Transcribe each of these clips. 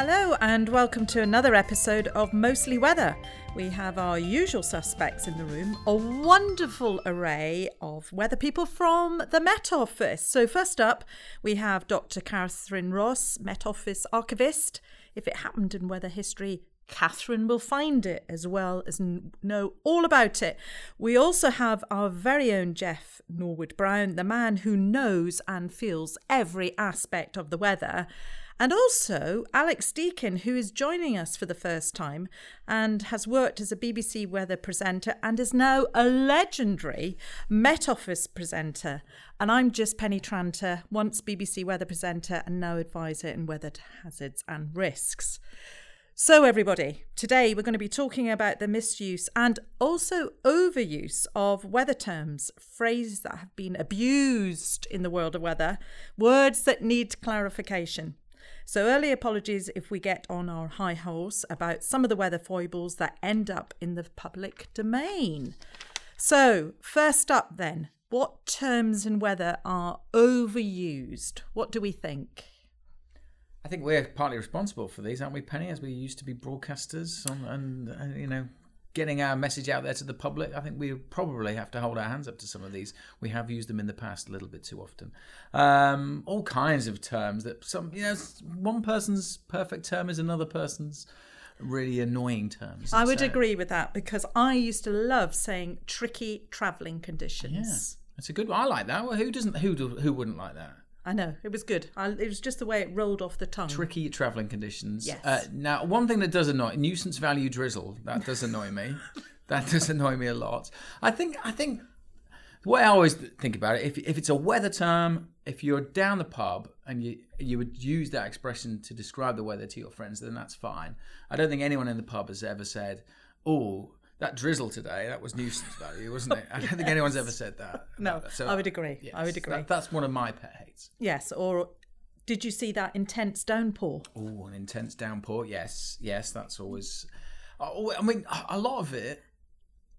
Hello, and welcome to another episode of Mostly Weather. We have our usual suspects in the room, a wonderful array of weather people from the Met Office. So, first up, we have Dr. Catherine Ross, Met Office archivist. If it happened in weather history, Catherine will find it as well as know all about it. We also have our very own Jeff Norwood Brown, the man who knows and feels every aspect of the weather. And also Alex Deakin, who is joining us for the first time and has worked as a BBC weather presenter and is now a legendary Met Office presenter. And I'm just Penny Tranter, once BBC weather presenter and now advisor in weather hazards and risks. So, everybody, today we're going to be talking about the misuse and also overuse of weather terms, phrases that have been abused in the world of weather, words that need clarification. So, early apologies if we get on our high horse about some of the weather foibles that end up in the public domain. So, first up, then, what terms in weather are overused? What do we think? I think we're partly responsible for these, aren't we, Penny? As we used to be broadcasters on, and, and you know, getting our message out there to the public. I think we probably have to hold our hands up to some of these. We have used them in the past a little bit too often. Um, all kinds of terms that some, you know, one person's perfect term is another person's really annoying terms. I would So- agree with that because I used to love saying tricky travelling conditions. Yeah, it's a good one. I like that. Well, who doesn't? Who do, who wouldn't like that? I know, it was good. I, it was just the way it rolled off the tongue. tricky travelling conditions. Yes. Uh, now, one thing that does annoy nuisance value drizzle that does annoy me. that does annoy me a lot. I think I think the way I always think about it, if if it's a weather term, if you're down the pub and you you would use that expression to describe the weather to your friends, then that's fine. I don't think anyone in the pub has ever said, "Oh." That drizzle today, that was nuisance value, wasn't it? I don't think anyone's ever said that. No, that. So, I would agree. I would agree. that- that's one of my pet hates. Yes, or did you see that intense downpour? Oh, an intense downpour. Yes, yes, that's always. I mean, a lot of it,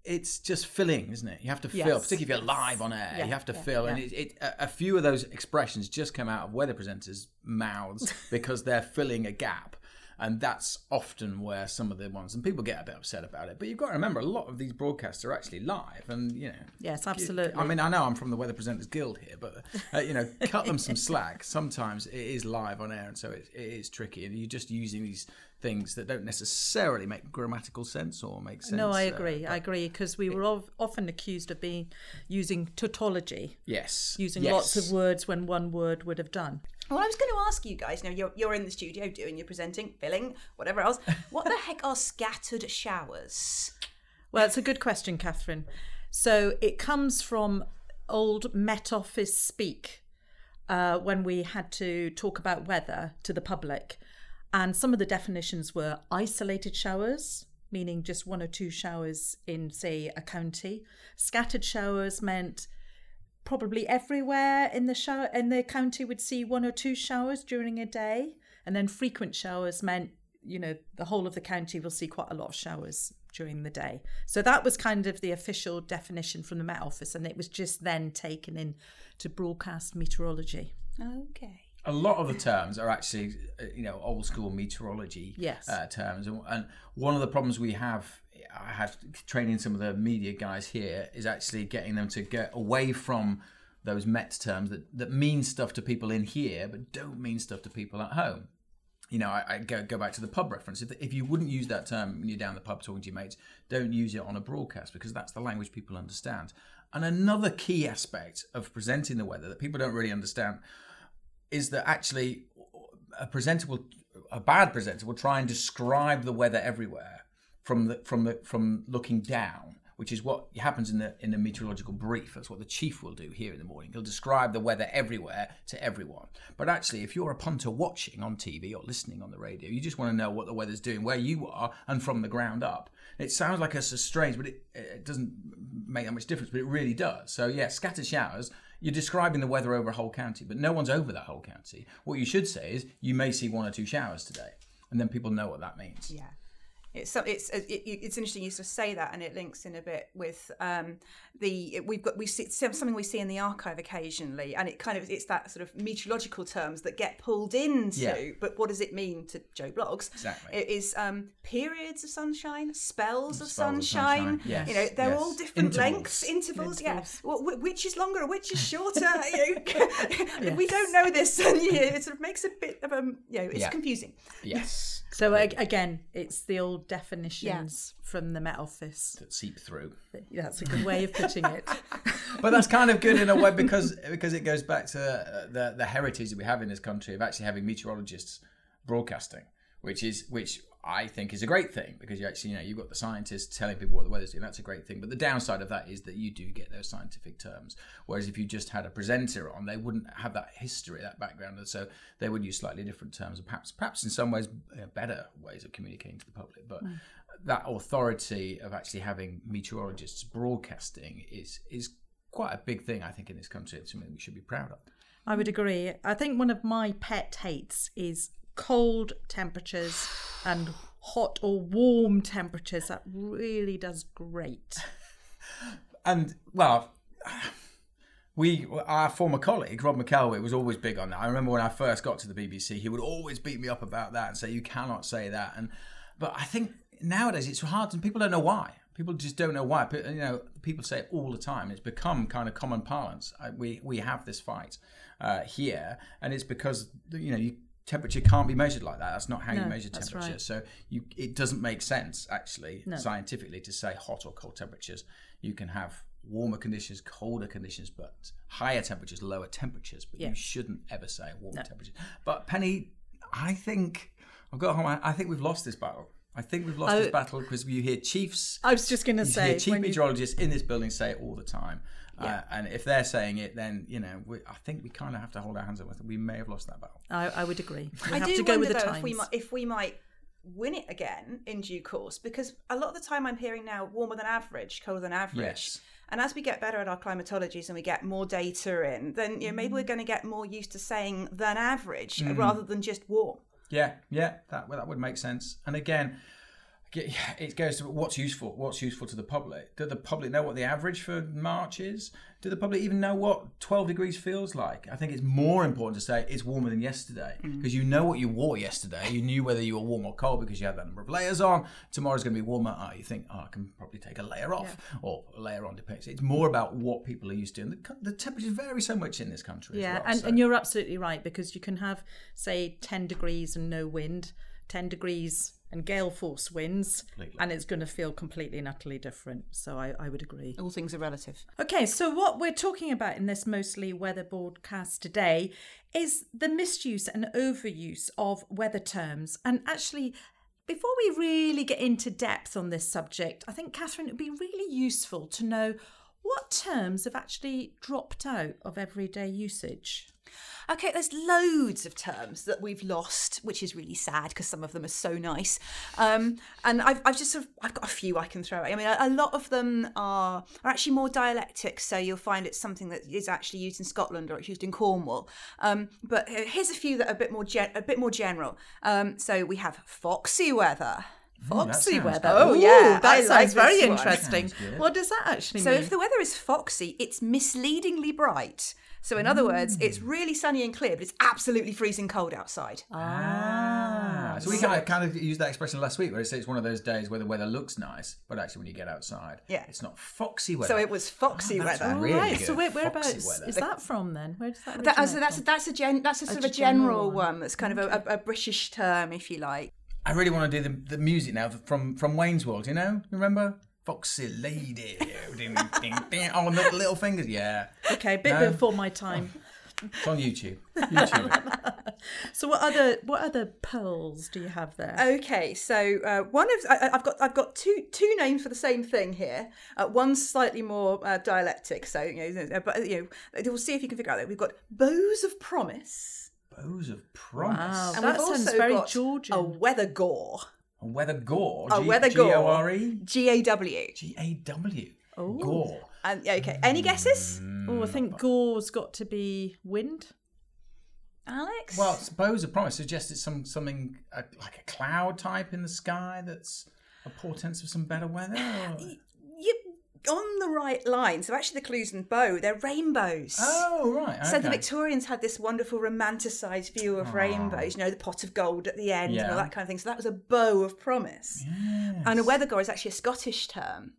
it's just filling, isn't it? You have to fill, Yes, particularly if you're live on air. Yeah, you have to yeah, fill, and it, it, a few of those expressions just come out of weather presenters' mouths because they're filling a gap. And that's often where some of the ones, and people get a bit upset about it. But you've got to remember, a lot of these broadcasts are actually live, and you know. Yes, absolutely. I mean, I know I'm from the Weather Presenters Guild here, but uh, you know, cut them some slack. Sometimes it is live on air, and so it, it is tricky, and you're just using these things that don't necessarily make grammatical sense or make sense. no, I uh, agree. I agree because we were of, often accused of being using tautology, yes, using yes. lots of words when one word would have done. Well, I was going to ask you guys. Now you're you're in the studio doing your presenting, filling, whatever else. What the heck are scattered showers? Well, it's a good question, Catherine. So it comes from old Met Office speak uh, when we had to talk about weather to the public. And some of the definitions were isolated showers, meaning just one or two showers in, say, a county. Scattered showers meant probably everywhere in the shower in the county would see one or two showers during a day. And then frequent showers meant, you know, the whole of the county will see quite a lot of showers during the day. So that was kind of the official definition from the Met Office, and it was just then taken in to broadcast meteorology. Okay. a lot of the terms are actually uh, you know old school meteorology Yes. uh, terms and, and one of the problems we have i have training some of the media guys here is actually getting them to get away from those met terms that, that mean stuff to people in here but don't mean stuff to people at home you know, I, I go go back to the pub reference. If, if you wouldn't use that term when you're down the pub talking to your mates, don't use it on a broadcast because that's the language people understand. And another key aspect of presenting the weather that people don't really understand is that actually a presenter will, a bad presenter will try and describe the weather everywhere from the from the from looking down, which is what happens in the in the meteorological brief. That's what the chief will do here in the morning. He'll describe the weather everywhere to everyone. But actually, if you're a punter watching on TV or listening on the radio, you just want to know what the weather's doing where you are and from the ground up. It sounds like so strange, but it, it doesn't make that much difference. But it really does. So yeah, scattered showers. You're describing the weather over a whole county, but no one's over that whole county. What you should say is you may see one or two showers today, and then people know what that means. Yeah. It's it's it, it's interesting you sort of say that, and it links in a bit with um, the we've got we see something we see in the archive occasionally, and it kind of it's that sort of meteorological terms that get pulled into. Yeah. But what does it mean to Joe Bloggs? Exactly. It is um, periods of sunshine, spells of Spells of sunshine. sunshine, yes, You know, they're yes. all different Intervals. lengths, intervals. Intervals. Yeah. Well, which is longer, which is shorter? you know, We don't know this, and you know, it sort of makes a bit of a you know, it's Yeah. confusing. Yes. So a- again, it's the old definitions from the Met Office. That seep through. That's a good way of putting it. but that's kind of good in a way because because it goes back to uh, the the heritage that we have in this country of actually having meteorologists broadcasting, which is which I think is a great thing because you actually you know you've got the scientists telling people what the weather's doing. That's a great thing. But the downside of that is that you do get those scientific terms. Whereas if you just had a presenter on, they wouldn't have that history, that background, and so they would use slightly different terms and perhaps perhaps in some ways uh, better ways of communicating to the public. But that authority of actually having meteorologists broadcasting is is quite a big thing, I think, in this country. It's something we should be proud of. I would agree. I think one of my pet hates is cold temperatures and hot or warm temperatures. That really does great. And well, we our former colleague Rob McElwee was always big on that. I remember when I first got to the BBC, he would always beat me up about that and say you cannot say that. And but I think nowadays it's hard and people don't know why. People just don't know why. You know, people say it all the time. It's become kind of common parlance. We we have this fight uh, here, and it's because you know you temperature can't be measured like that. That's not how you measure temperature. right. So you, it doesn't make sense actually scientifically to say hot or cold temperatures. You can have warmer conditions, colder conditions, but higher temperatures, lower temperatures. But Yeah. you shouldn't ever say warmer temperatures. But Penny, I think I've got home. I think we've lost this battle. I think we've lost Oh. this battle because you hear chiefs. I was just going to say, hear chief when you- meteorologists in this building say it all the time. Uh, and if they're saying it, then you know, we, I think we kind of have to hold our hands up. with it. We may have lost that battle. I, I would agree. We I have do to go wonder with the though times. if we might if we might win it again in due course because a lot of the time I'm hearing now warmer than average, colder than average. Yes. And as we get better at our climatologies and we get more data in, then you know, maybe we're going to get more used to saying than average Mm-hmm. rather than just warm. Yeah, yeah, that well, that would make sense. And again, ge- it goes to what's useful. What's useful to the public? Do the public know what the average for March is? Do the public even know what 12 degrees feels like? I think it's more important to say it's warmer than yesterday mm. because you know what you wore yesterday. You knew whether you were warm or cold because you had that number of layers on. Tomorrow's going to be warmer. Oh, you think, oh, I can probably take a layer off or a layer on. Depends. It's more about what people are used to. And the, the temperatures vary so much in this country. Yeah, well, and, so- and you're absolutely right because you can have, say, 10 degrees and no wind, 10 degrees and gale force winds, and it's going to feel completely and utterly different. So I, I would agree. All things are relative. Okay, so what we're talking about in this mostly weather broadcast today is the misuse and overuse of weather terms. And actually, before we really get into depth on this subject, I think, Catherine, it would be really useful to know what terms have actually dropped out of everyday usage. Okay, there's loads of terms that we've lost, which is really sad because some of them are so nice. Um, and I've, I've just sort of, I've got a few I can throw. at you. I mean, a, a lot of them are are actually more dialectic, so you'll find it's something that is actually used in Scotland or it's used in Cornwall. Um, but here's a few that are a bit more gen- a bit more general. Um, so we have foxy weather. Foxy weather. Oh, yeah, that I sounds like very interesting. Sounds. What does that actually So mean? So, if the weather is foxy, it's misleadingly bright. So in other words, it's mm. really sunny and clear, but it's absolutely freezing cold outside. Ah, ah. so we kind of, kind of used that expression last week where it says it's one of those days where the weather looks nice, but actually when you get outside, Yeah. it's not foxy weather. So it was foxy Oh, weather. All really right, good. so where, Foxy whereabouts weather. is that from then? Where does that That, so originate that's from? that's a gen, that's a sort of a a general general one. one. That's kind of a, a, a British term, if you like. I really want to do the, the music now from from Wayne's World. You know, remember Foxy Lady? ding, ding, ding. Oh, not the little fingers. Yeah, Okay, a bit No. before my time. it's on YouTube. YouTube. So what other what other pearls do you have there? Okay, so uh, one of I, I've got I've got two two names for the same thing here. Uh, one's slightly more uh, dialectic, so you know, uh, but you know, we'll see if you can figure out that we've got bows of promise, Bows of Promise. Wow. and That we've sounds also very got Georgian. a weather gore, A weather gore. a G- weather gore, G-O-R-E? G A W. G A W. Gore. And yeah, okay, any guesses, oh, I think gore's got to be wind. Alex? Well, bows of promise suggests it's some something uh, like a cloud type in the sky. That's a portent of some better weather? or- You on the right line. So actually, the clues and bow they're rainbows. Oh, right. So the. Victorians had this wonderful romanticised view of rainbows, you know, the pot of gold at the end and all that kind of thing. So that was a bow of promise. And a weather gore is actually a Scottish term.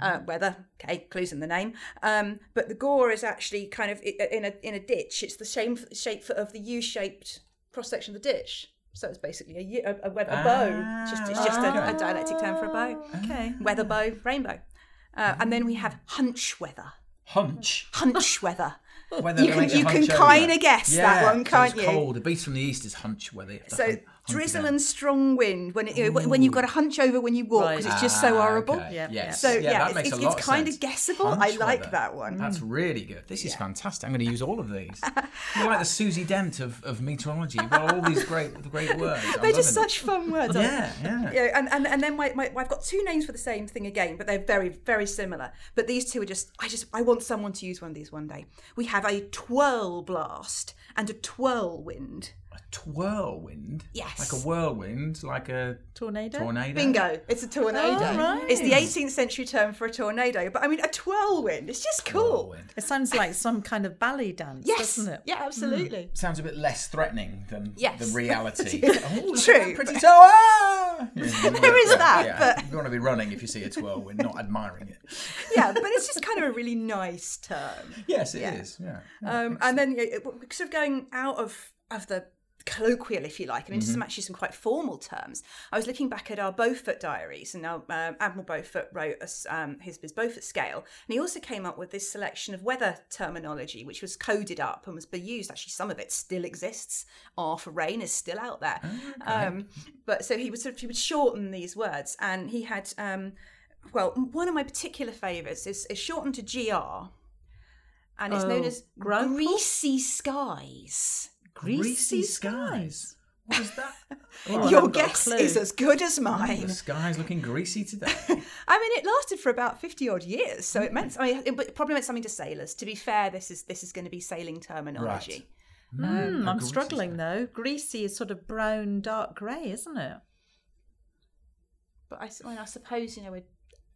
Uh, weather, okay, clues in the name. Um, but the gore is actually kind of in a in a ditch. It's the same shape of the U-shaped cross section of the ditch. So it's basically a, a, a, weather, a bow. Just it's just a, a dialectic term for a bow. Okay. Weather bow, rainbow. Uh, and then we have hunch weather. Hunch. Hunch weather. Weather You can- you can kinda guess that one, can't it's you? cold. The beast from the east is hunch weather. You have to So hun- drizzle and strong wind when it, you know, when when you've got to hunch over when you walk because Right. it's just so Ah, horrible. okay. Yeah, Yes. So yeah, that it's, makes it's, a lot it's of kind sense. of guessable. I like weather. that one. That's really good. This is fantastic. I'm going to use all of these. You're like the Susie Dent of, of meteorology. You've got all these great great words. I'm They're just loving such fun words. aren't Yeah, they? yeah. Yeah, and, and, and then my, my, I've got two names for the same thing again, but they're very, very similar. But these two are just, I just, I want someone to use one of these one day. We have a twirl blast and a twirl wind. A twirlwind. Yes. Like a whirlwind, like a Tornado. tornado. Bingo! It's a tornado. Oh, right. It's the 18th century term for a tornado. But I mean, a twirl wind. It's just cool. Whirlwind. It sounds like some kind of ballet dance, Yes. doesn't it? Yeah, absolutely. Sounds a bit less threatening than Yes. the reality. True, oh, look at that pretty but- toe. Ah! Yeah, There is that, yeah. but- You want to be running if you see a twirlwind, not admiring it. Yeah, but it's just kind of a really nice term. Yes, it is. Yeah. Um, and then you it- sort of going out of of the colloquial, if you like, and into Mm-hmm. some actually some quite formal terms. I was looking back at our Beaufort diaries, and now um, Admiral Beaufort wrote us um, his, his Beaufort scale, and he also came up with this selection of weather terminology, which was coded up and was used. Actually, some of it still exists. R for rain is still out there. Um, but so he would sort of he would shorten these words, and he had. Um, well, one of my particular favourites is, is shortened to GR, and it's known Oh, as Grumple? greasy skies. Greasy skies. What is that? Oh, Your haven't got a guess is as good as mine. The sky's looking greasy today. I mean, it lasted for about fifty odd years, so it meant. I mean, it it probably meant something to sailors. To be fair, this is this is going to be sailing terminology. Hmm, I'm greasy struggling though. Greasy is sort of brown, dark grey, isn't it? But I, s- I mean, I suppose you know, it-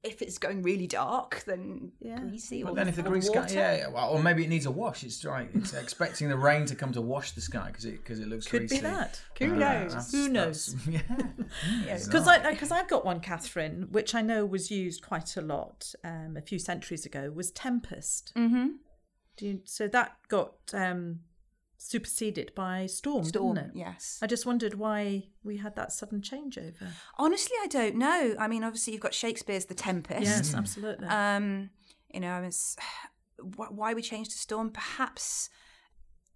if it's going really dark, then Yeah. greasy. But or, then if the or green sky, water. yeah, well, or maybe it needs a wash. It's like it's expecting the rain to come to wash the sky because it because it looks Could greasy. be that. Who knows? that's- Who that's- knows? Yeah. Because I because I've got one, Catherine, which I know was used quite a lot um, a few centuries ago. Was tempest. Mm-hmm. Do you, so that got um, superseded by storm, Storm, didn't it? yes. I just wondered why we had that sudden changeover. Honestly, I don't know. I mean, obviously, you've got Shakespeare's The Tempest. Yes, absolutely. Um, you know, it's, wh- why we changed to Storm, perhaps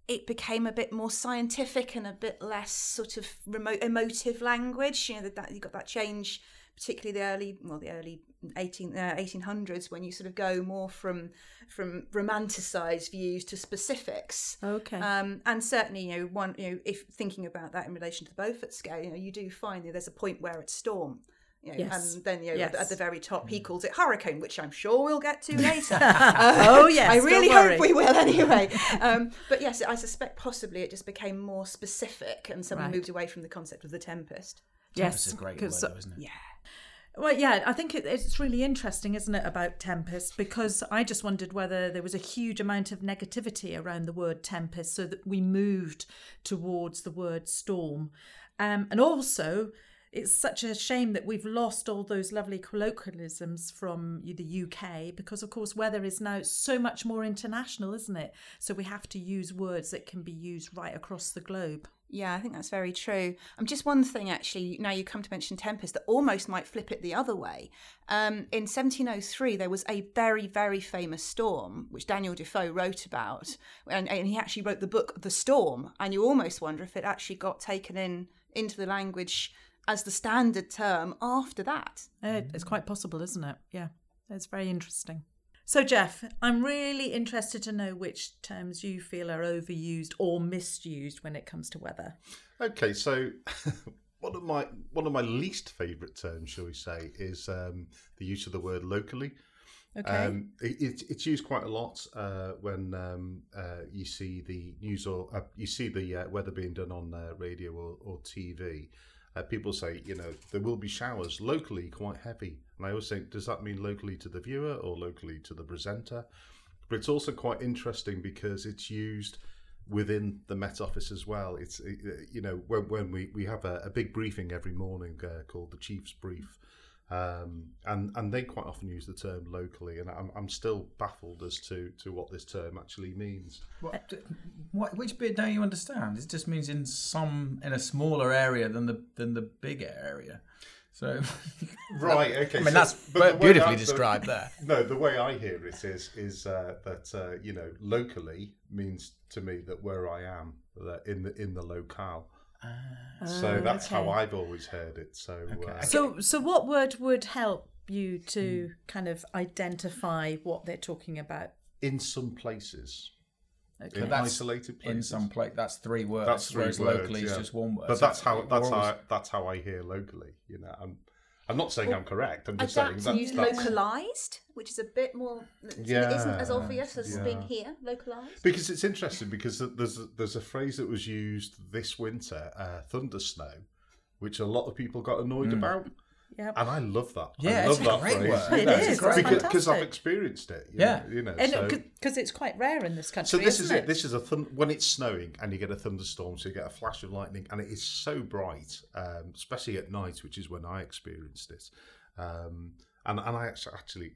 it became a bit more scientific and a bit less sort of remote emotive language. You know, that, that you got that change, particularly the early, well, the early 18, uh, 1800s, when you sort of go more from from romanticized views to specifics. Okay. Um, and certainly, you know, one, you know, if thinking about that in relation to the Beaufort scale, you know, you do find that there's a point where it's storm. You know, Yes. And then, you know, Yes. at the very top, he calls it hurricane, which I'm sure we'll get to later. oh yes, I don't really worry. hope we will anyway. Um, but yes, I suspect possibly it just became more specific and someone Right. moved away from the concept of the tempest. Yes, It's a great word, though, isn't it? Yeah. Well, yeah, I think it, it's really interesting, isn't it, about Tempest? Because I just wondered whether there was a huge amount of negativity around the word Tempest, so that we moved towards the word storm. Um, and also, it's such a shame that we've lost all those lovely colloquialisms from the UK because, of course, weather is now so much more international, isn't it? So we have to use words that can be used right across the globe. Yeah, I think that's very true. Um, just one thing, actually, now you come to mention Tempest, that almost might flip it the other way. Um, in 1703, there was a very, very famous storm, which Daniel Defoe wrote about. And, and he actually wrote the book The Storm. And you almost wonder if it actually got taken in into the language as the standard term after that. Uh, It's quite possible, isn't it? Yeah, it's very interesting. So, Jeff, I'm really interested to know which terms you feel are overused or misused when it comes to weather. Okay, so one of my one of my least favourite terms, shall we say, is um, the use of the word locally. Okay. Um, it, it's it's used quite a lot uh, when um, uh, you see the news or uh, you see the uh, weather being done on uh, radio or, or TV. uh, people say, you know, there will be showers locally quite heavy. And I always think, does that mean locally to the viewer or locally to the presenter? But it's also quite interesting because it's used within the Met Office as well. It's, uh, you know, when, when we, we have a, a big briefing every morning uh, called the Chief's Brief. Um, and and they quite often use the term locally, and I'm, I'm still baffled as to, to what this term actually means. What, what, which bit don't you understand? It just means in some in a smaller area than the than the bigger area. So, Right. Okay. I mean so- that's but the way beautifully I- the- described there. No, the way I hear it is is uh, that uh, you know locally means to me that where I am that in the in the locale. so that's how Ah. I've always heard it. So uh, So, so what word would help you to kind of identify what they're talking about? in some places, Okay. In that's isolated places, In some place, that's three words. that's three whereas words, locally is yeah. just one word. But So that's how that's how always- that's how I hear locally. You know, I'm I'm not saying I'm correct. I'm just Adapt saying and use that, that's localized, which is a bit more. Yeah, it isn't as obvious as yeah. being here localized. Because it's interesting because there's a, there's a phrase that was used this winter, uh, thunder snow, which a lot of people got annoyed about, Yep. and I love that. Yeah, I love it's a that great phrase. word. It know, is, because because I've experienced it. You Yeah. know, you know. And so, because it's quite rare in this country. so this is isn't it. This is a thun- when it's snowing and you get a thunderstorm, so you get a flash of lightning, and it is so bright, um, especially at night, which is when I experienced it. Um, and and I actually, actually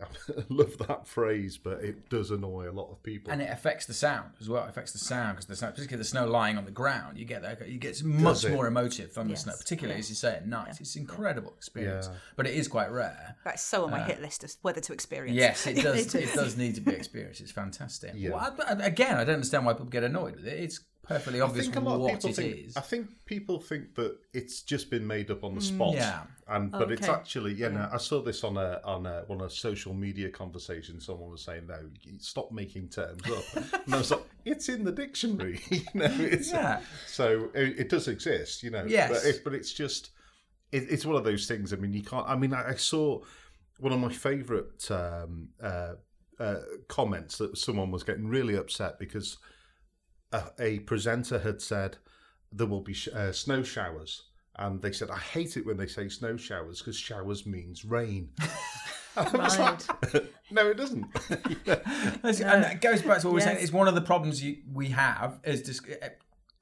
love that phrase, but it does annoy a lot of people. and it affects the sound as well. It affects the sound because the sound, particularly the snow lying on the ground, you get that. You get much it? more emotive thunder Yes. snow, particularly as you say at night. It's an incredible experience, Yeah. but it is quite rare. That's so on my uh, hit list of whether to experience. Yes, it does. It it, is. does need to be experienced. It's fantastic. Yeah. Well, I- I- again, I don't understand why people get annoyed with it. It's perfectly I obvious think a lot of what people it think. is. I think people think that it's just been made up on the spot. yeah. And but it's actually, yeah. No, I saw this on a on a on a social media conversation. Someone was saying, "No, stop making terms up." and I was like, "It's in the dictionary." you know, it's, Yeah. So it, it does exist, you know. Yes. But, it, but it's just, it, it's one of those things. I mean, you can't. I mean, I, I saw one of my favourite um, uh, uh, comments that someone was getting really upset because a, a presenter had said there will be sh- uh, snow showers, and they said, "I hate it when they say snow showers because showers means rain." And like, no, it doesn't. That's- And that goes back to what we we're saying. It's one of the problems you, we have is just uh,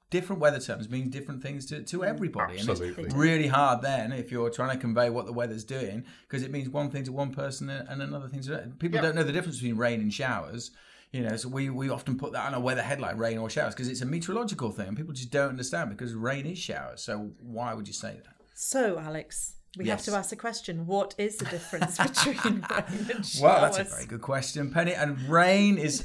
different weather terms mean different things to, to everybody. And it's really hard then if you're trying to convey what the weather's doing because it means one thing to one person and another thing to people. Yeah. Don't know the difference between rain and showers. You know, so we, we often put that on a weather headline, rain or showers, because it's a meteorological thing, and people just don't understand because rain is showers. So why would you say that? So, Alex, we Yes. have to ask the question: What is the difference between rain and showers? Well, that's a very good question, Penny. And rain is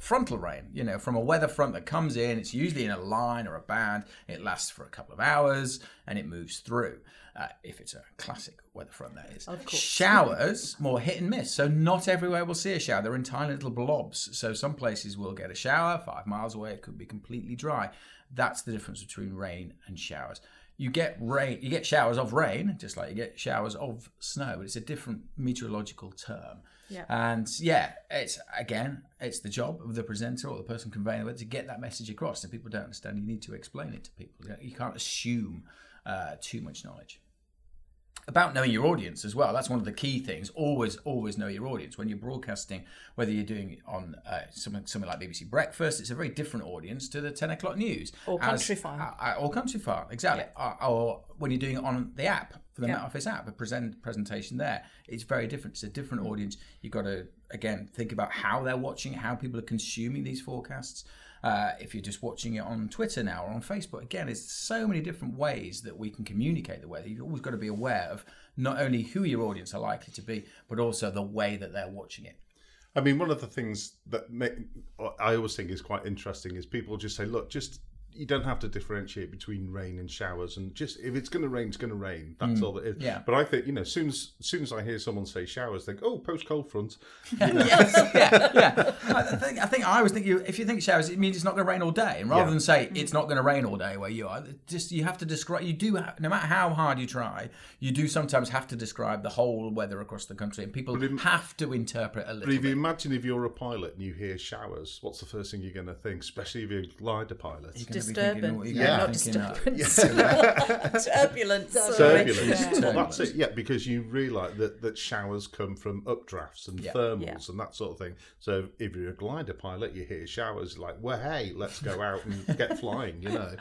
frontal rain, you know, from a weather front that comes in. It's usually in a line or a band. It lasts for a couple of hours and it moves through. Uh, if it's a classic weather front, that is. Of course. Showers, more hit and miss. So not everywhere will see a shower. They're in tiny little blobs. So some places will get a shower. Five miles away, it could be completely dry. That's the difference between rain and showers. You get rain, you get showers of rain, just like you get showers of snow. But it's a different meteorological term. Yeah. And yeah, it's again, it's the job of the presenter or the person conveying the weather to get that message across. And people don't understand. You need to explain it to people. You can't assume uh, too much knowledge about knowing your audience as well. That's one of the key things. Always, always know your audience when you're broadcasting. Whether you're doing it on uh, something, something like BBC Breakfast, it's a very different audience to the ten o'clock news Or As- Countryfile. uh, uh, or Countryfile, exactly. Uh, or when you're doing it on the app for the Yeah. Met Office app, a present presentation there, it's very different. It's a different audience. You've got to again think about how they're watching, how people are consuming these forecasts. Uh, if you're just watching it on Twitter now or on Facebook, again, there's so many different ways that we can communicate the weather. You've always got to be aware of not only who your audience are likely to be, but also the way that they're watching it. I mean, one of the things that make, I always think is quite interesting is people just say, look, just you don't have to differentiate between rain and showers, and just if it's going to rain, it's going to rain. That's mm. all it is. yeah. But I think you know, soon as soon as I hear someone say showers, think, oh, post cold front. yes, yeah, yeah. I think I think I always think you if you think showers, it means it's not going to rain all day, and rather Yeah. than say mm. it's not going to rain all day where you are, just you have to describe. You do ha- no matter how hard you try, you do sometimes have to describe the whole weather across the country, and people have to interpret a little bit. But if you imagine if you're a pilot and you hear showers, what's the first thing you're going to think? Especially if you're a glider pilot. You can disturbance. Yeah. not disturbance. Turbulence. sorry. Turbulence. Yeah. Well, that's it. Yeah, because you realise that, that showers come from updrafts and Yeah. thermals Yeah. and that sort of thing. So if you're a glider pilot, you hear showers like, "Well, hey, let's go out and get flying," you know.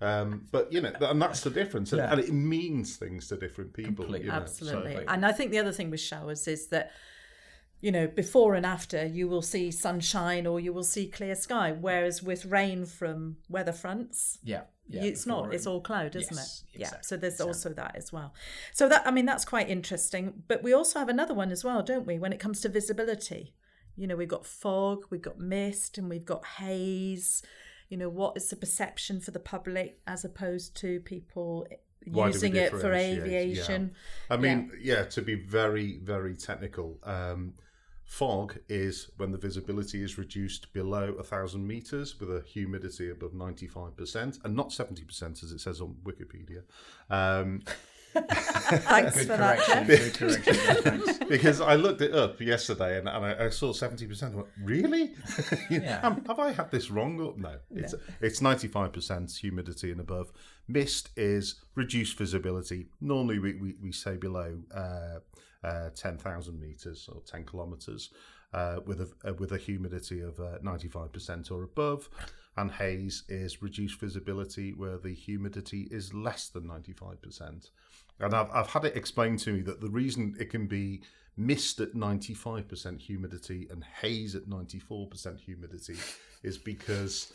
Um, but you know, and that's the difference, and, Yeah. and it means things to different people. You know, Absolutely. so- And I think the other thing with showers is that, you know, before and after, you will see sunshine or you will see clear sky. Whereas with rain from weather fronts, Yeah, yeah. it's not. It's all cloud, isn't Yes, it? Yeah. So there's also that as well. So that I mean that's quite interesting. But we also have another one as well, don't we? When it comes to visibility, you know, we've got fog, we've got mist, and we've got haze. You know, what is the perception for the public as opposed to people Why using it for differentiate? Yeah. aviation? I mean, yeah. to be very, very technical, um, fog is when the visibility is reduced below a thousand meters with a humidity above ninety-five percent, and not seventy percent as it says on Wikipedia. Um, Thanks Good for that, correction. Jeff. Good correction. thanks. because I looked it up yesterday and, and I, I saw seventy percent. Really? Yeah. Um, have I had this wrong? Or, no, it's it's ninety five percent humidity and above. Mist is reduced visibility. Normally, we, we, we say below uh, uh, ten thousand meters or ten kilometers. Uh, with a uh, with a humidity of ninety five percent or above, and haze is reduced visibility where the humidity is less than ninety five percent. And I've, I've had it explained to me that the reason it can be mist at 95% humidity and haze at 94% humidity is because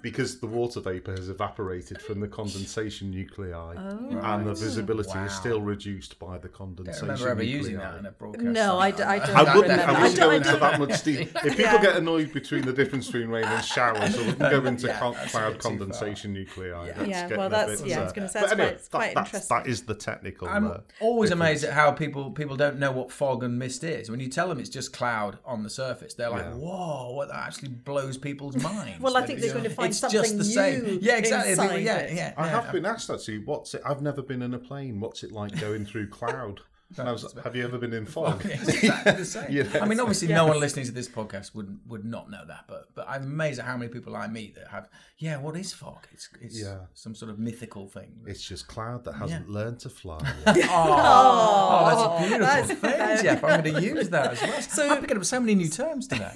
because the water vapor has evaporated from the condensation nuclei and the visibility Wow. is still reduced by the I don't condensation remember ever nuclei. using that in a broadcast. No, I, d- I don't. I wouldn't. remember. I wouldn't go into that much detail. If people Yeah. get annoyed between the difference between rain and shower, I wouldn't go into Yeah, con- cloud bit far. condensation nuclei. That's Yeah, getting well, a that's- bit, yeah, I uh, was gonna say, but it's anyway, quite- it's quite that, interesting. that is the technical. I'm uh, always difference. amazed at how people people don't know what fog and mist is. When you tell them it's just cloud on the surface, they're like, "Whoa!" What that actually blows people's minds. Well, I think they're going to find it's something just the same. Yeah, exactly. They- inside yeah, it. yeah. I yeah. have been asked actually, what's it? I've never been in a plane. What's it like going through cloud? And I was, have you ever been in fog? Yeah, exactly the same. Yeah. I mean, obviously, no one listening to this podcast would would not know that, but but I'm amazed at how many people I meet that have. Yeah, what is fog? It's it's Yeah. some sort of mythical thing. It's just cloud that hasn't Yeah. learned to fly. Oh, oh, that's a beautiful that's thing, very- Jeff. I'm going to use that as well. So, I'm picking up so many new terms today.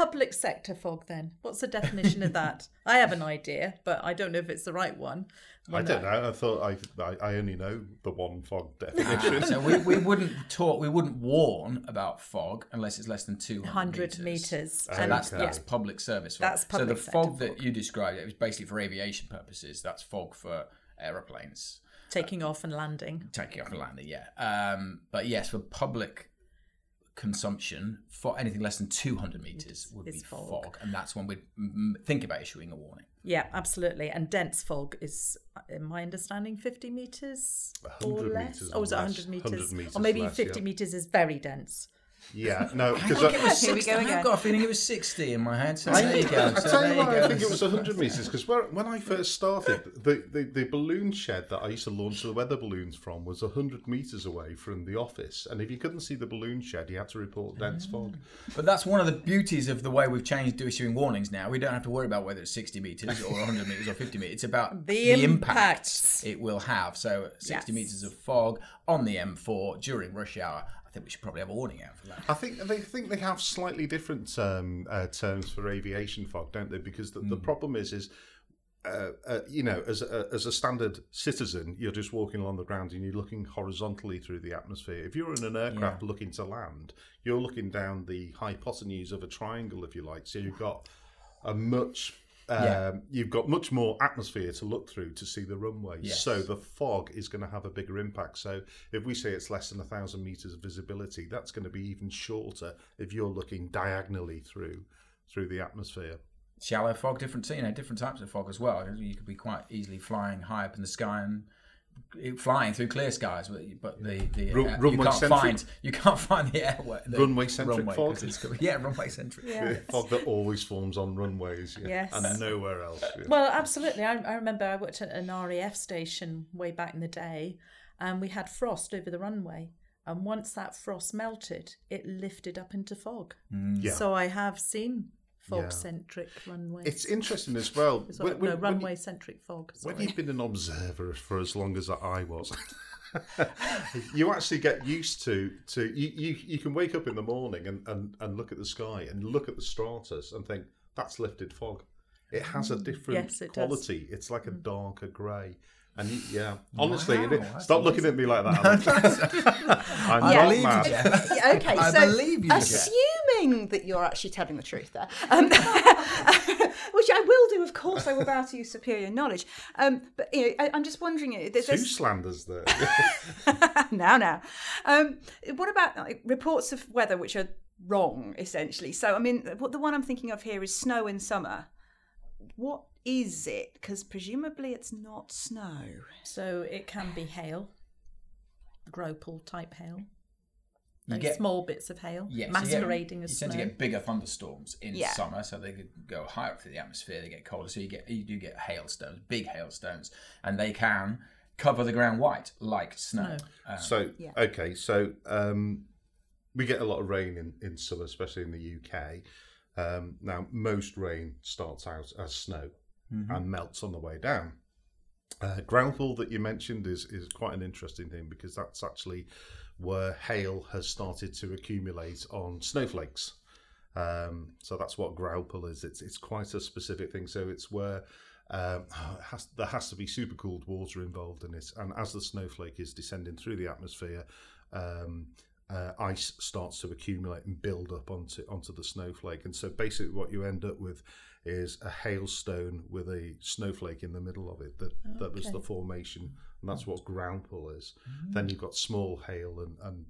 Public sector fog, then. What's the definition of that? I have an idea, but I don't know if it's the right one. I don't know. I thought I, I I only know the one fog definition. So we, we wouldn't talk, we wouldn't warn about fog unless it's less than 200 100 meters. meters. So and that's, that's public service fog. That's so the public sector fog that you described, it was basically for aviation purposes. That's fog for aeroplanes taking off and landing. taking off and landing, yeah. Um, but yes, for public consumption, for anything less than 200 meters would Is be fog. fog. And that's when we'd think about issuing a warning. Yeah, absolutely. And dense fog is, in my understanding, 50 meters or less. meters oh, or is it less. 100 meters? 100 meters or maybe less, 50 yeah. meters is very dense. Yeah, no, I because think it was Here we 60. go I've got a feeling it was 60 in my head. So I, there you go. I So tell you you what. I think it was 100 meters because when I first started, the, the, the balloon shed that I used to launch the weather balloons from was 100 meters away from the office. And if you couldn't see the balloon shed, you had to report dense fog. Mm. But that's one of the beauties of the way we've changed to issuing warnings now. We don't have to worry about whether it's 60 metres or 100 metres or 50 metres. It's about The the, impact impacts. it will have. So 60 Yes. metres of fog on the M4 during rush hour. I think we should probably have a warning out for that. I think they think they have slightly different um, uh, terms for aviation fog, don't they? Because the, the problem is, is uh, uh, you know, as a, as a standard citizen, you're just walking along the ground and you're looking horizontally through the atmosphere. If you're in an aircraft looking to land, you're looking down the hypotenuse of a triangle, if you like. So you've got a much um, Yeah. you've got much more atmosphere to look through to see the runway. Yes. So the fog is going to have a bigger impact. So if we say it's less than a thousand meters of visibility, that's going to be even shorter if you're looking diagonally through through the atmosphere. Shallow fog, different, you know, different types of fog as well. You could be quite easily flying high up in the sky and flying through clear skies, but, but the, the Run- uh, you can't centric? find you can't find the airway. The Runway-centric runway, fog? 'cause it's- yeah, runway centric. Yeah. Fog that always forms on runways, yeah, Yes. and nowhere else. yeah. Well, absolutely. I, I remember I worked at an RAF station way back in the day, and we had frost over the runway. And once that frost melted, it lifted up into fog. Yeah. So I have seen fog centric runway. It's interesting as well. It's like- when- when- no, runway centric fog. when you've been an observer for as long as I was, you actually get used to to you, you you can wake up in the morning and, and, and look at the sky and look at the stratus and think that's lifted fog. It has a mm, different Yes, it does. quality. It's like a mm. darker grey. And you, yeah, honestly, Wow, it- that's stop looking at me like that. I'm I not believe you, mad. Jeff. Yeah, okay, I so believe you, that you're actually telling the truth there, um, which I will do, of course, I will bow to your superior knowledge. Um, but you know, I, I'm just wondering, uh, there's, Two there's slanders there. now, now, um, what about like, reports of weather which are wrong, essentially? So, I mean, what the one I'm thinking of here is snow in summer. What is it? Because presumably it's not snow. So it can be hail, graupel type hail. You Like get small bits of hail Yes, you get- masquerading as you snow. tend to get bigger thunderstorms in Yeah. summer, so they could go higher up through the atmosphere. They get colder, so you get you do get hailstones, big hailstones, and they can cover the ground white like snow. Um, So Yeah. okay, so um, we get a lot of rain in, in summer, especially in the UK. Um, now, most rain starts out as snow and melts on the way down. Uh, graupel that you mentioned is is quite an interesting thing because that's actually where hail has started to accumulate on snowflakes. Um, so that's what graupel is. It's it's quite a specific thing. So it's where um, has, there has to be super cooled water involved in it, and as the snowflake is descending through the atmosphere, um, uh, ice starts to accumulate and build up onto onto the snowflake. And so basically, what you end up with is a hailstone with a snowflake in the middle of it. That that was the Okay. formation, and that's what graupel is. Then you've got small hail and and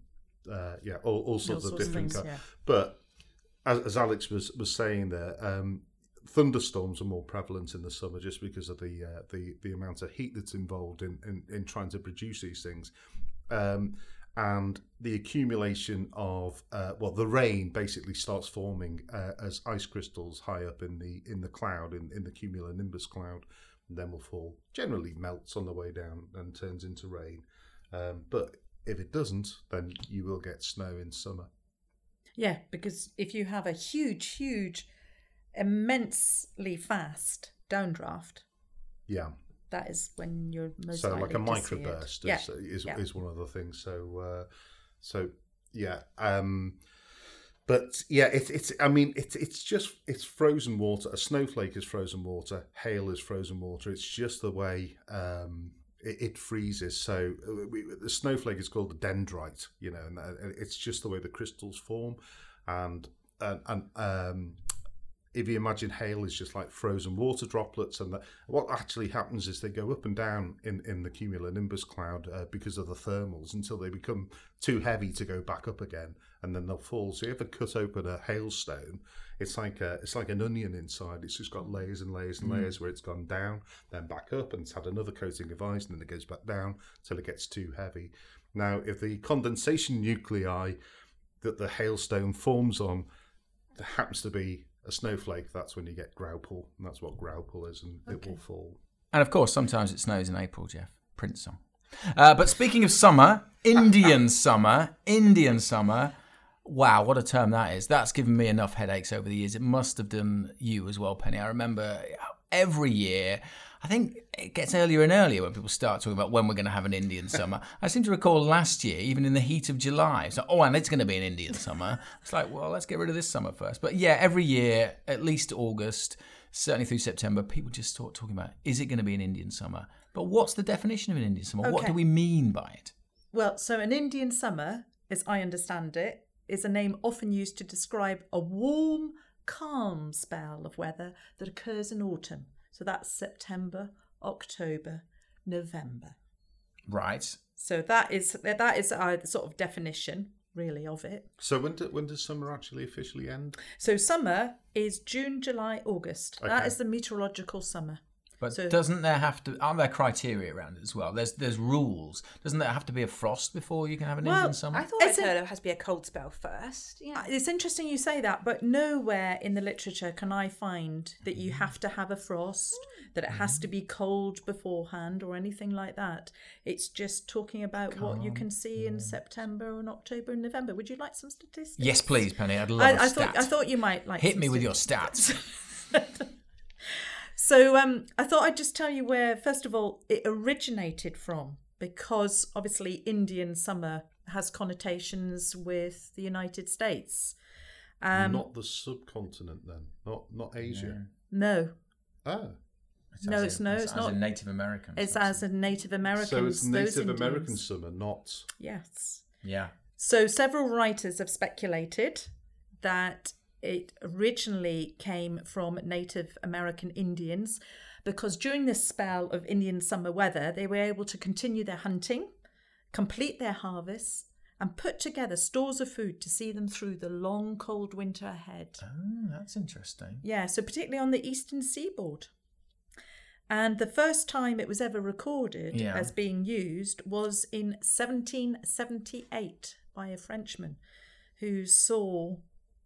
uh, yeah, all, all sorts of sorts of different. things, ki- yeah. But as, as Alex was was saying there, um, thunderstorms are more prevalent in the summer just because of the uh, the the amount of heat that's involved in in, in trying to produce these things. Um, and the accumulation of uh, well, the rain basically starts forming uh, as ice crystals high up in the in the cloud in, in the cumulonimbus cloud, and then will fall. Generally, melts on the way down and turns into rain. Um, but if it doesn't, then you will get snow in summer. Yeah, because if you have a huge, huge, immensely fast downdraft, Yeah. that is when you're most so likely like a to see it. microburst Yeah, is, is yeah. is one of the things. So uh, so yeah. Um, but yeah, it's it's. I mean, it's it's just it's frozen water. A snowflake is frozen water. Hail is frozen water. It's just the way um, it, it freezes. So uh, we, the snowflake is called a dendrite. You know, and uh, it's just the way the crystals form, and and, and um, if you imagine hail is just like frozen water droplets, and the, what actually happens is they go up and down in, in the cumulonimbus cloud uh, because of the thermals until they become too heavy to go back up again, and then they'll fall. So you ever cut open a hailstone, it's like a, it's like an onion inside. It's just got layers and layers and layers where it's gone down, then back up, and it's had another coating of ice, and then it goes back down till it gets too heavy. Now, if the condensation nuclei that the hailstone forms on happens to be a snowflake, that's when you get graupel, and that's what graupel is, and it will fall. And of course, sometimes it snows in April, Jeff. Prince song. Uh, but speaking of summer, Indian summer, Indian summer. Wow, what a term that is. That's given me enough headaches over the years. It must have done you as well, Penny. I remember every year, I think it gets earlier and earlier when people start talking about when we're going to have an Indian summer. I seem to recall last year, even in the heat of July, it's like, oh, and it's going to be an Indian summer. It's like, well, let's get rid of this summer first. But yeah, every year, at least August, certainly through September, people just start talking about is it going to be an Indian summer? But what's the definition of an Indian summer? What do we mean by it? Well, so an Indian summer, as I understand it, is a name often used to describe a warm, calm spell of weather that occurs in autumn. So that's September, October, November. Right. So that is that is our sort of definition, really, of it. So when do, when does summer actually officially end? So summer is June, July, August. That Okay. is the meteorological summer. But So- doesn't there have to? Aren't there criteria around it as well? There's there's rules. Doesn't there have to be a frost before you can have an Well, Indian summer? I thought Is I'd it- heard it has to be a cold spell first. Yeah. Uh, it's interesting you say that, but nowhere in the literature can I find that you have to have a frost, that it has to be cold beforehand, or anything like that. It's just talking about what you can see in September and October and November. Would you like some statistics? yes, please, Penny. I'd love I, a I stat. thought I thought you might like Hit some me with your stats. So um, I thought I'd just tell you where, first of all, it originated from, because obviously Indian summer has connotations with the United States. Um, not the subcontinent, then. Not not Asia. no, Ah, No, As it's in- no, as- it's as not. in Native American. it's as a Native Americans. so it's those Native American Indians. summer, not. Yes. Yeah. So several writers have speculated that it originally came from Native American Indians because during this spell of Indian summer weather, they were able to continue their hunting, complete their harvests, and put together stores of food to see them through the long cold winter ahead. Oh, that's interesting. Yeah, so particularly on the eastern seaboard. And the first time it was ever recorded Yeah. as being used was in 1778 by a Frenchman who saw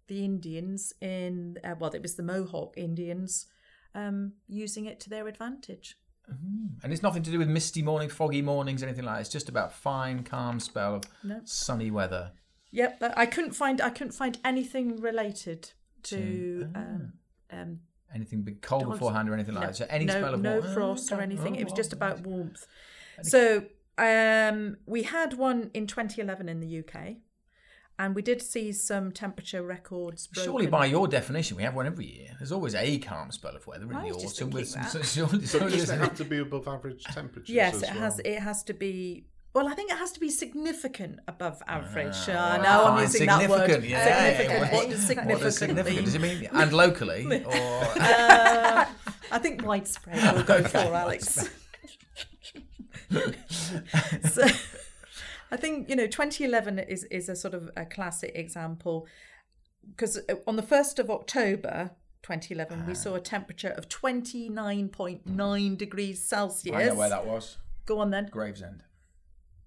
the Indians in, uh, well, it was the Mohawk Indians um, using it to their advantage. And it's nothing to do with misty morning, foggy mornings, anything like that. It's just about fine, calm spell of No. sunny weather. Yep, I couldn't find I couldn't find anything related to um, um, Anything be cold beforehand or anything like no, that. So any no, spell of no warmth- frost or Oh, anything. It was just oh, about warmth. So um, we had one in 2011 in the UK, and we did see some temperature records. Broken. Surely, by your definition, we have one every year. There's always a calm spell of weather in the autumn. With some, thinking so surely, So does it it? have to be above average temperatures? yes, as it has. It has to be. Well, I think it has to be significant above average. Ah, uh, now I'm fine, using that word. significant, yeah, yeah, significant. what- What does significant, What does significant? mean? Does it mean and locally or Uh, I think widespread will go for Alex. so, I think you know 2011 is is a sort of a classic example because uh, on the first of October 2011 we saw a ah. temperature of 29.9 mm. degrees Celsius. I know where that was? Go on then. Gravesend,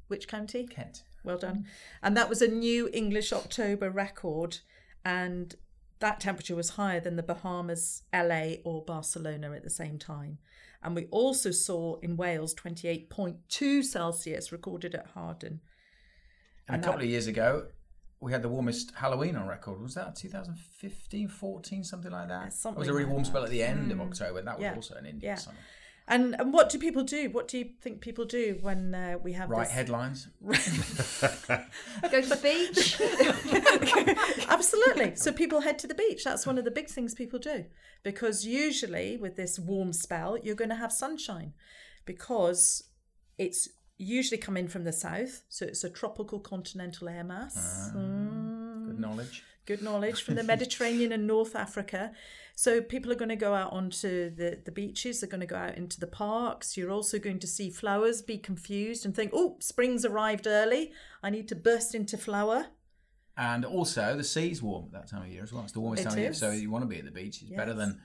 Which county? Kent. Well done. Mm. And that was a new English October record. And that temperature was higher than the Bahamas, LA, or Barcelona at the same time. And we also saw in Wales 28.2 Celsius recorded at Hawarden. And, And a couple that- of years ago, we had the warmest Halloween on record. Was that 2015, 14, something like that? Yeah, something it was a really like warm that. spell at the end of October. That was Yeah. also an Indian Yeah. summer. And and what do people do? What do you think people do when uh, we have Right this? headlines. Go to the beach. Absolutely. So people head to the beach. That's one of the big things people do. Because usually with this warm spell, you're going to have sunshine because it's usually come in from the south. So it's a tropical continental air mass. Mm, Good knowledge. good knowledge from the Mediterranean and North Africa. So people are going to go out onto the, the beaches, they're going to go out into the parks. You're also going to see flowers be confused and think, oh, spring's arrived early. I need to burst into flower. And also, the sea's warm at that time of year as well. It's the warmest It time of year, so you want to be at the beach. It's better than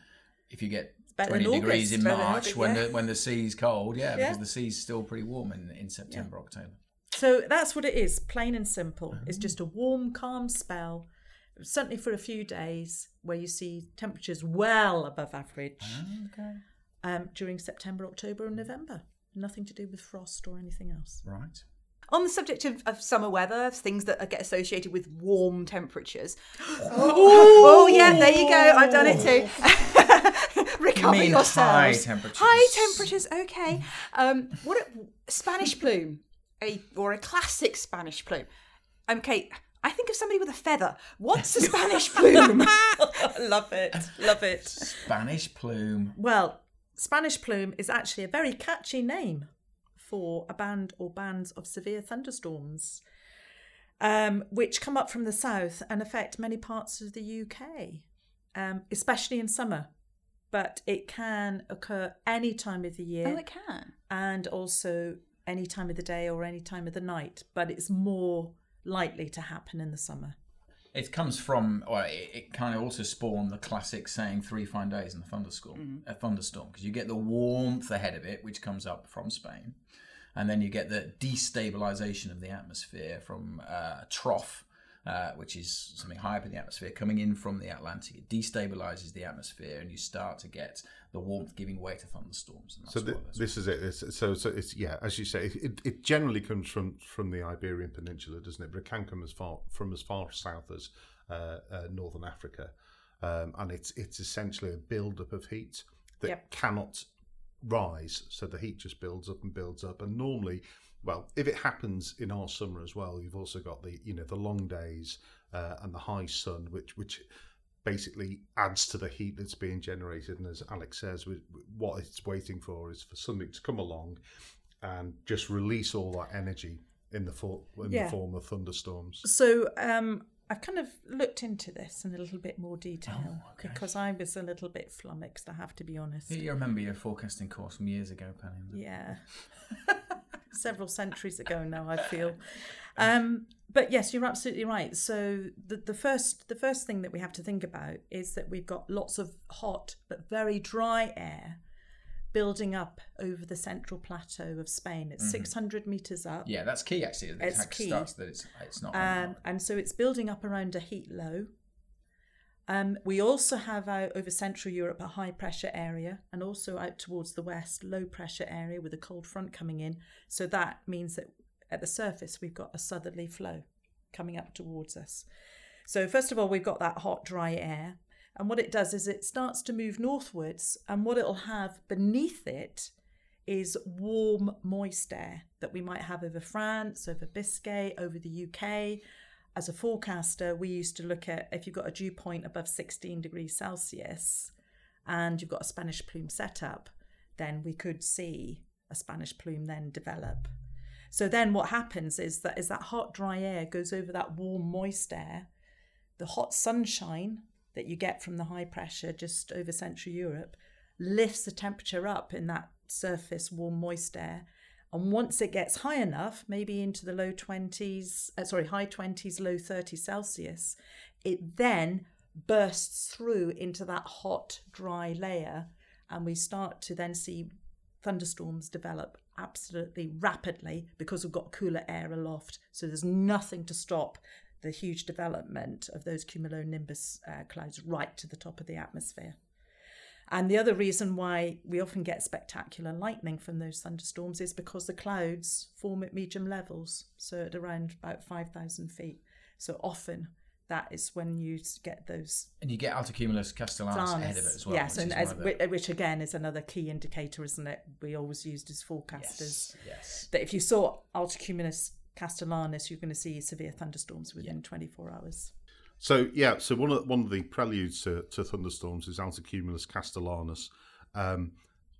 if you get better 20 than degrees August, in better than March August, when yeah. the when the sea's cold. Yeah, Yeah. because the sea's still pretty warm in, in September, October. So that's what it is, plain and simple. It's just a warm, calm spell, certainly for a few days, where you see temperatures well above average Okay. um, during September, October, and November. Nothing to do with frost or anything else. Right. On the subject of, of summer weather, things that get associated with warm temperatures. oh, yeah, there you go. I've done it too. Recover mean yourselves. high temperatures? High temperatures. Okay. Um, what a, Spanish plume, a or a classic Spanish plume. Okay, I think of somebody with a feather. What's a Spanish plume? love it, love it. Spanish plume. Well, Spanish plume is actually a very catchy name for a band or bands of severe thunderstorms, um, which come up from the south and affect many parts of the UK, um, especially in summer. But it can occur any time of the year oh, it can. and also any time of the day or any time of the night, but it's more likely to happen in the summer. It comes from, or it, it kind of also spawned the classic saying three fine days in a thunderstorm, a thunderstorm, because you get the warmth ahead of it, which comes up from Spain, and then you get the destabilization of the atmosphere from uh, a trough, uh, which is something high up in the atmosphere, coming in from the Atlantic. It destabilizes the atmosphere, and you start to get the warmth giving way to thunderstorms. And that's So th- what- this is it. It's, so, so it's yeah, as you say, it, it generally comes from from the Iberian Peninsula, doesn't it? But it can come as far from as far south as uh, uh, northern Africa, um, and it's it's essentially a buildup of heat that Yep. cannot rise. So the heat just builds up and builds up, and normally. Well, if it happens in our summer as well, you've also got the you know the long days uh, and the high sun, which which basically adds to the heat that's being generated. And as Alex says, what it's waiting for is for something to come along and just release all that energy in the, for, in Yeah. the form of thunderstorms. So um, I've kind of looked into this in a little bit more detail because I was a little bit flummoxed. I have to be honest. You remember your forecasting course from years ago, Penny? Yeah. Several centuries ago now, I feel. Um, but yes, you're absolutely right. So the, the first the first thing that we have to think about is that we've got lots of hot but very dry air building up over the central plateau of Spain. It's 600 meters up. Yeah, that's key actually. It It's key. starts that it's it's not. Um, and so it's building up around a heat low. Um, we also have out over Central Europe a high pressure area and also out towards the west, low pressure area with a cold front coming in. So that means that at the surface we've got a southerly flow coming up towards us. So, first of all, we've got that hot, dry air. And what it does is it starts to move northwards, and what it'll have beneath it is warm, moist air that we might have over France, over Biscay, over the UK. As a forecaster, we used to look at if you've got a dew point above 16 degrees Celsius and you've got a Spanish plume set up, then we could see a Spanish plume then develop. So then what happens is that as that hot, dry air goes over that warm, moist air, the hot sunshine that you get from the high pressure just over Central Europe lifts the temperature up in that surface warm, moist air. And once it gets high enough, maybe into the low 20s, uh, sorry, high 20s, low 30s Celsius, it then bursts through into that hot, dry layer. And we start to then see thunderstorms develop absolutely rapidly because we've got cooler air aloft. So there's nothing to stop the huge development of those cumulonimbus uh, clouds right to the top of the atmosphere. And the other reason why we often get spectacular lightning from those thunderstorms is because the clouds form at medium levels, so at around about 5,000 feet. So often that is when you get those and you get altocumulus castellanus ahead of it as well. yes, which and as, the- which again is another key indicator, isn't it? We always used as forecasters yes, yes. that if you saw Altocumulus castellanus, you're going to see severe thunderstorms within 24 hours. So yeah, so one of one of the preludes to, to thunderstorms is Altocumulus castellanus. Um,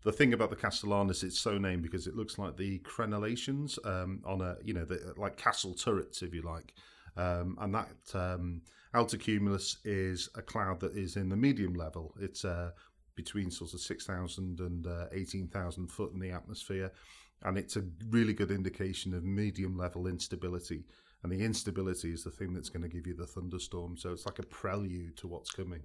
the thing about the castellanus, it's so named because it looks like the crenellations um, on a you know the, like castle turrets, if you like, um, and that um, Altocumulus is a cloud that is in the medium level. It's uh, between sort of six thousand and uh, eighteen thousand foot in the atmosphere, and it's a really good indication of medium level instability. And the instability is the thing that's going to give you the thunderstorm. So it's like a prelude to what's coming.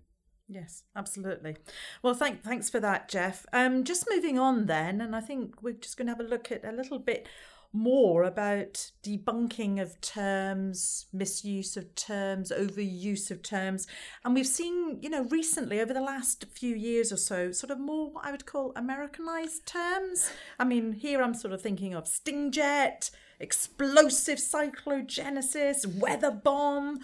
Yes, absolutely. Well, thank, thanks for that, Jeff. Um, just moving on then, and I think we're just going to have a look at a little bit more about debunking of terms, misuse of terms, overuse of terms. And we've seen, you know, recently over the last few years or so, sort of more what I would call Americanized terms. I mean, here I'm sort of thinking of stingjet, explosive cyclogenesis, weather bomb,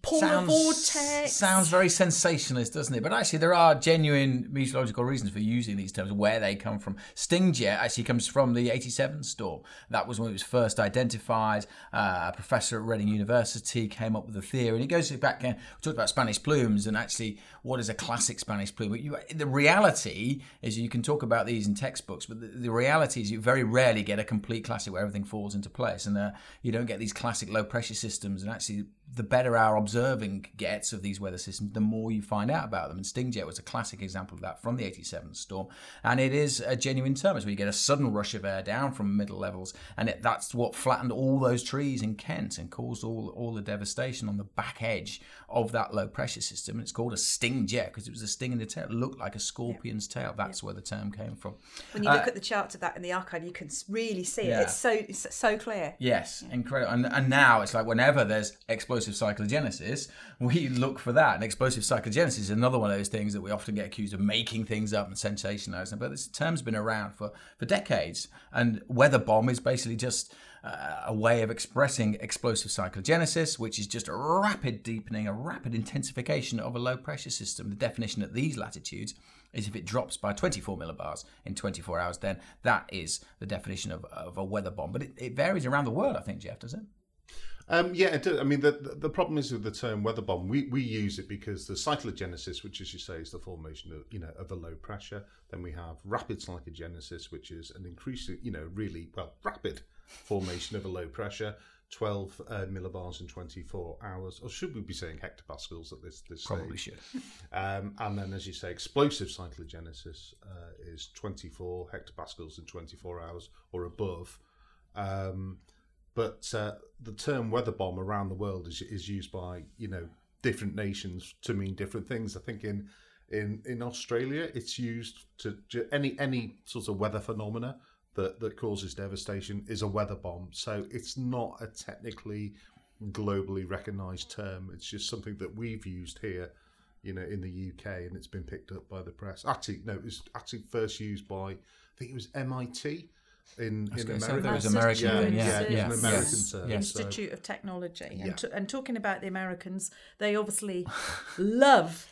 polar vortex. sounds very sensationalist, doesn't it? But actually, there are genuine meteorological reasons for using these terms, where they come from. Stingjet actually comes from the 87 storm. That was when it was first identified. Uh, a professor at Reading University came up with a theory, and it goes back, uh, we talked about Spanish plumes, and actually, what is a classic Spanish plume? But you, the reality is you can talk about these in textbooks, but the, the reality is you very rarely get a complete classic where everything falls into place, and uh, you don't get these classic low pressure systems. And actually, the better our observing gets of these weather systems, the more you find out about them. And Stingjet was a classic example of that from the 87 storm. And it is a genuine term, as you get a sudden rush of air down from middle levels. And it, that's what flattened all those trees in Kent and caused all, all the devastation on the back edge of that low pressure system. And it's called a Stingjet because it was a sting in the tail. It looked like a scorpion's tail. That's where the term came from. When you look uh, at the charts of that in the archive, you can really see it. Yeah. It's so it's so clear. Yes, incredible. And, and now it's like whenever there's explosive cyclogenesis, we look for that. And explosive cyclogenesis is another one of those things that we often get accused of making things up and sensationalizing. But this term's been around for, for decades. And weather bomb is basically just uh, a way of expressing explosive cyclogenesis, which is just a rapid deepening, a rapid intensification of a low pressure system. The definition at these latitudes is if it drops by 24 millibars in 24 hours, then that is the definition of, of a weather bomb. But it, it varies around the world, I think, Jeff, does it? Um, yeah, it. I mean, the, the the problem is with the term weather bomb. We, we use it because the cyclogenesis, which, as you say, is the formation of you know of a low pressure. Then we have rapid cyclogenesis, which is an increasing, you know, really well rapid formation of a low pressure. 12 uh, millibars in 24 hours, or should we be saying hectopascals at this this Probably stage? should. Um, and then, as you say, explosive cyclogenesis uh, is 24 hectopascals in 24 hours or above. Um, but uh, the term weather bomb around the world is, is used by you know different nations to mean different things. I think in in in Australia, it's used to any any sort of weather phenomena that that causes devastation is a weather bomb. So it's not a technically globally recognised term. It's just something that we've used here, you know, in the UK, and it's been picked up by the press. Actually, no, it was actually first used by I think it was MIT in in America. that was American, yeah, yeah, yeah, it yeah, an. American Yes. term. Yes. so- Institute of Technology. Yeah. And, t- and talking about the Americans, they obviously love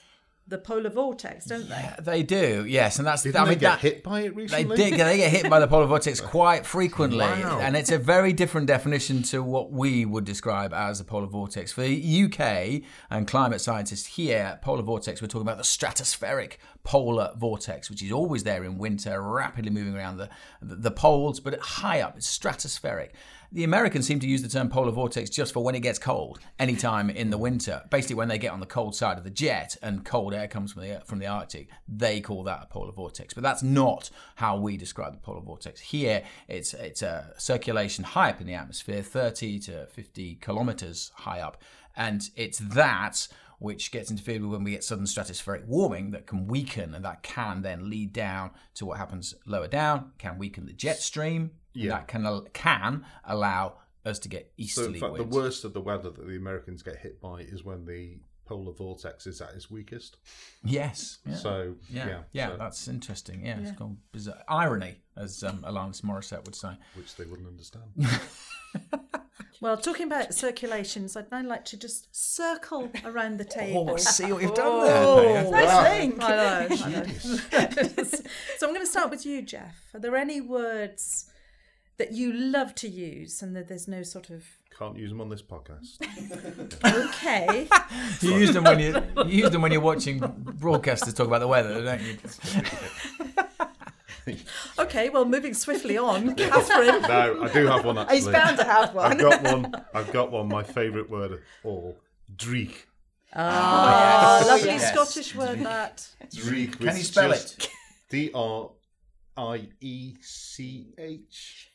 the polar vortex, don't they? They do, yes, and that's. Didn't I they mean, get that, hit by it recently. They did. They get hit by the polar vortex quite frequently, Wow. and it's a very different definition to what we would describe as a polar vortex. For the UK and climate scientists here, polar vortex, we're talking about the stratospheric polar vortex, which is always there in winter, rapidly moving around the the poles, but high up. It's stratospheric. The Americans seem to use the term polar vortex just for when it gets cold, anytime in the winter. Basically, when they get on the cold side of the jet and cold air comes from the from the Arctic, they call that a polar vortex. But that's not how we describe the polar vortex. Here, it's it's a circulation high up in the atmosphere, 30 to 50 kilometers high up, and it's that which gets interfered with when we get sudden stratospheric warming that can weaken and that can then lead down to what happens lower down, can weaken the jet stream. Yeah. That can can allow us to get easterly So, easterly in fact, the worst of the weather that the Americans get hit by is when the polar vortex is at its weakest. Yes. Yeah. So, yeah, yeah, yeah, so- that's interesting. Yeah, it's gone bizarre. Irony, as um, Alanis Morissette would say. which they wouldn't understand. Well, talking about circulations, I'd now like to just circle around the table. Oh, see what you've done Oh, there. Penny. Nice link. I know. I know. so I'm going to start with you, Jeff. Are there any words that you love to use and that there's no sort of Can't use them on this podcast. okay? You use them when you, you use them when you're watching broadcasters talk about the weather, don't you? Okay, well, moving swiftly on, Catherine. no, I do have one actually. He's bound to have one. I've got one. I've got one. My favourite word of all. Dreich. Ah, lovely Yes. Scottish word that. Dreich. Can you spell it? D R I E C H.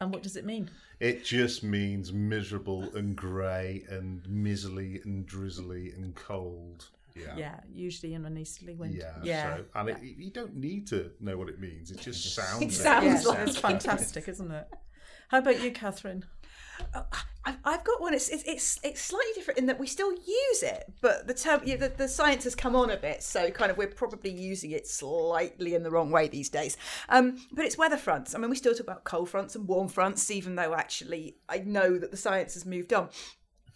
And what does it mean? It just means miserable and grey and miserly and drizzly and cold. Yeah. Yeah, usually in an easterly wind. Yeah. yeah. So, and it, you don't need to know what it means. It just sounds. It sounds like it's fantastic, isn't it? How about you, Catherine? I've, I've got one. It's, it's it's it's slightly different in that we still use it, but the term yeah, the, the science has come on a bit, so kind of we're probably using it slightly in the wrong way these days. Um, but it's weather fronts. I mean, we still talk about cold fronts and warm fronts, even though actually I know that the science has moved on.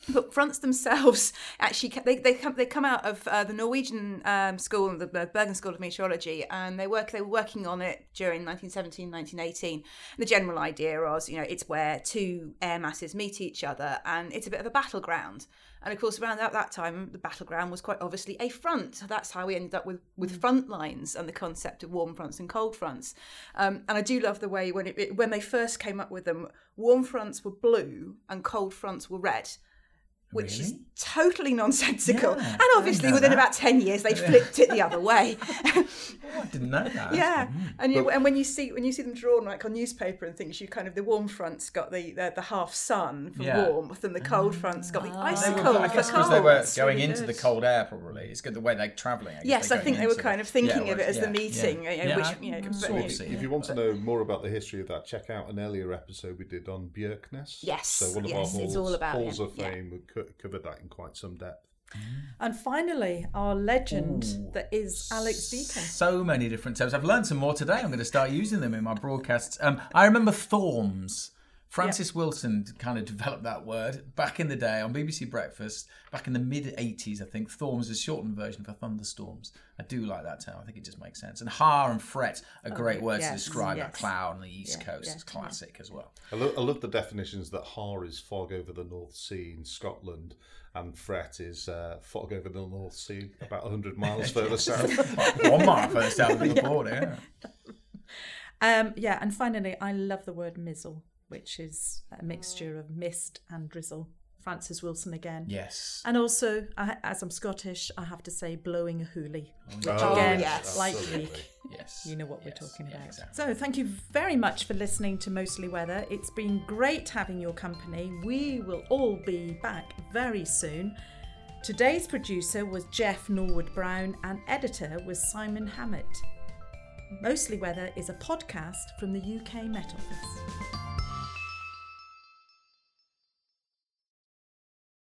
But fronts themselves actually they, they come they come out of uh, the Norwegian um, school, the the Bergen School of Meteorology, and they work they were working on it during 1917, 1918. And the general idea was, you know, it's where two air masses meet each other, and it's a bit of a battleground. And of course, around that, that time, the battleground was quite obviously a front. so That's how we ended up with, with front lines and the concept of warm fronts and cold fronts. Um, and I do love the way when it, it when they first came up with them, warm fronts were blue and cold fronts were red. Which is totally nonsensical. Yeah, and obviously, within that. about 10 years, they flipped it the other way. Oh, I didn't know that. yeah. Mm. And you, and when you see when you see them drawn like on newspaper and things, you kind of the warm front's got the the, the half sun for Yeah. warmth, and the cold front's got the ah. They icicle I for guess because cold. they were going really into the cold air, probably. It's good the way they're travelling. guess Yes, they're I think they were kind of thinking Yeah, of it as the meeting, yeah. Yeah, which uh, you know, can but, of see If you want to know more about the history of that, check out an earlier episode we did on Bjerknes. Yes, So one of yes, our halls, it's all about halls him, of fame we co- covered that in quite some depth. And finally, our legend that is Alex Deacon. So many different terms. I've learned some more today. I'm going to start using them in my broadcasts. Um, I remember Thorms. Francis Wilson kind of developed that word back in the day on BBC Breakfast, back in the mid 80s, I think. Thorms is a shortened version for thunderstorms. I do like that term. I think it just makes sense. And haar and fret are great words to yes, describe that yes. cloud on the East Coast. yeah, it's classic as well. I, lo- I love the definitions that haar is fog over the North Sea in Scotland, and fret is uh, fog over the North Sea about 100 miles further south. One mile further south of the border. Yeah. Um, yeah, and finally, I love the word mizzle, which is a mixture of mist and drizzle. Francis Wilson again. Yes. And also, I, as I'm Scottish, I have to say blowing a hoolie, oh, which Oh, again, yes. like. Yes. You know what Yes. we're talking Yeah, about. exactly. So, thank you very much for listening to Mostly Weather. It's been great having your company. We will all be back very soon. Today's producer was Jeff Norwood Brown, and editor was Simon Hammett. Mostly Weather is a podcast from the UK Met Office.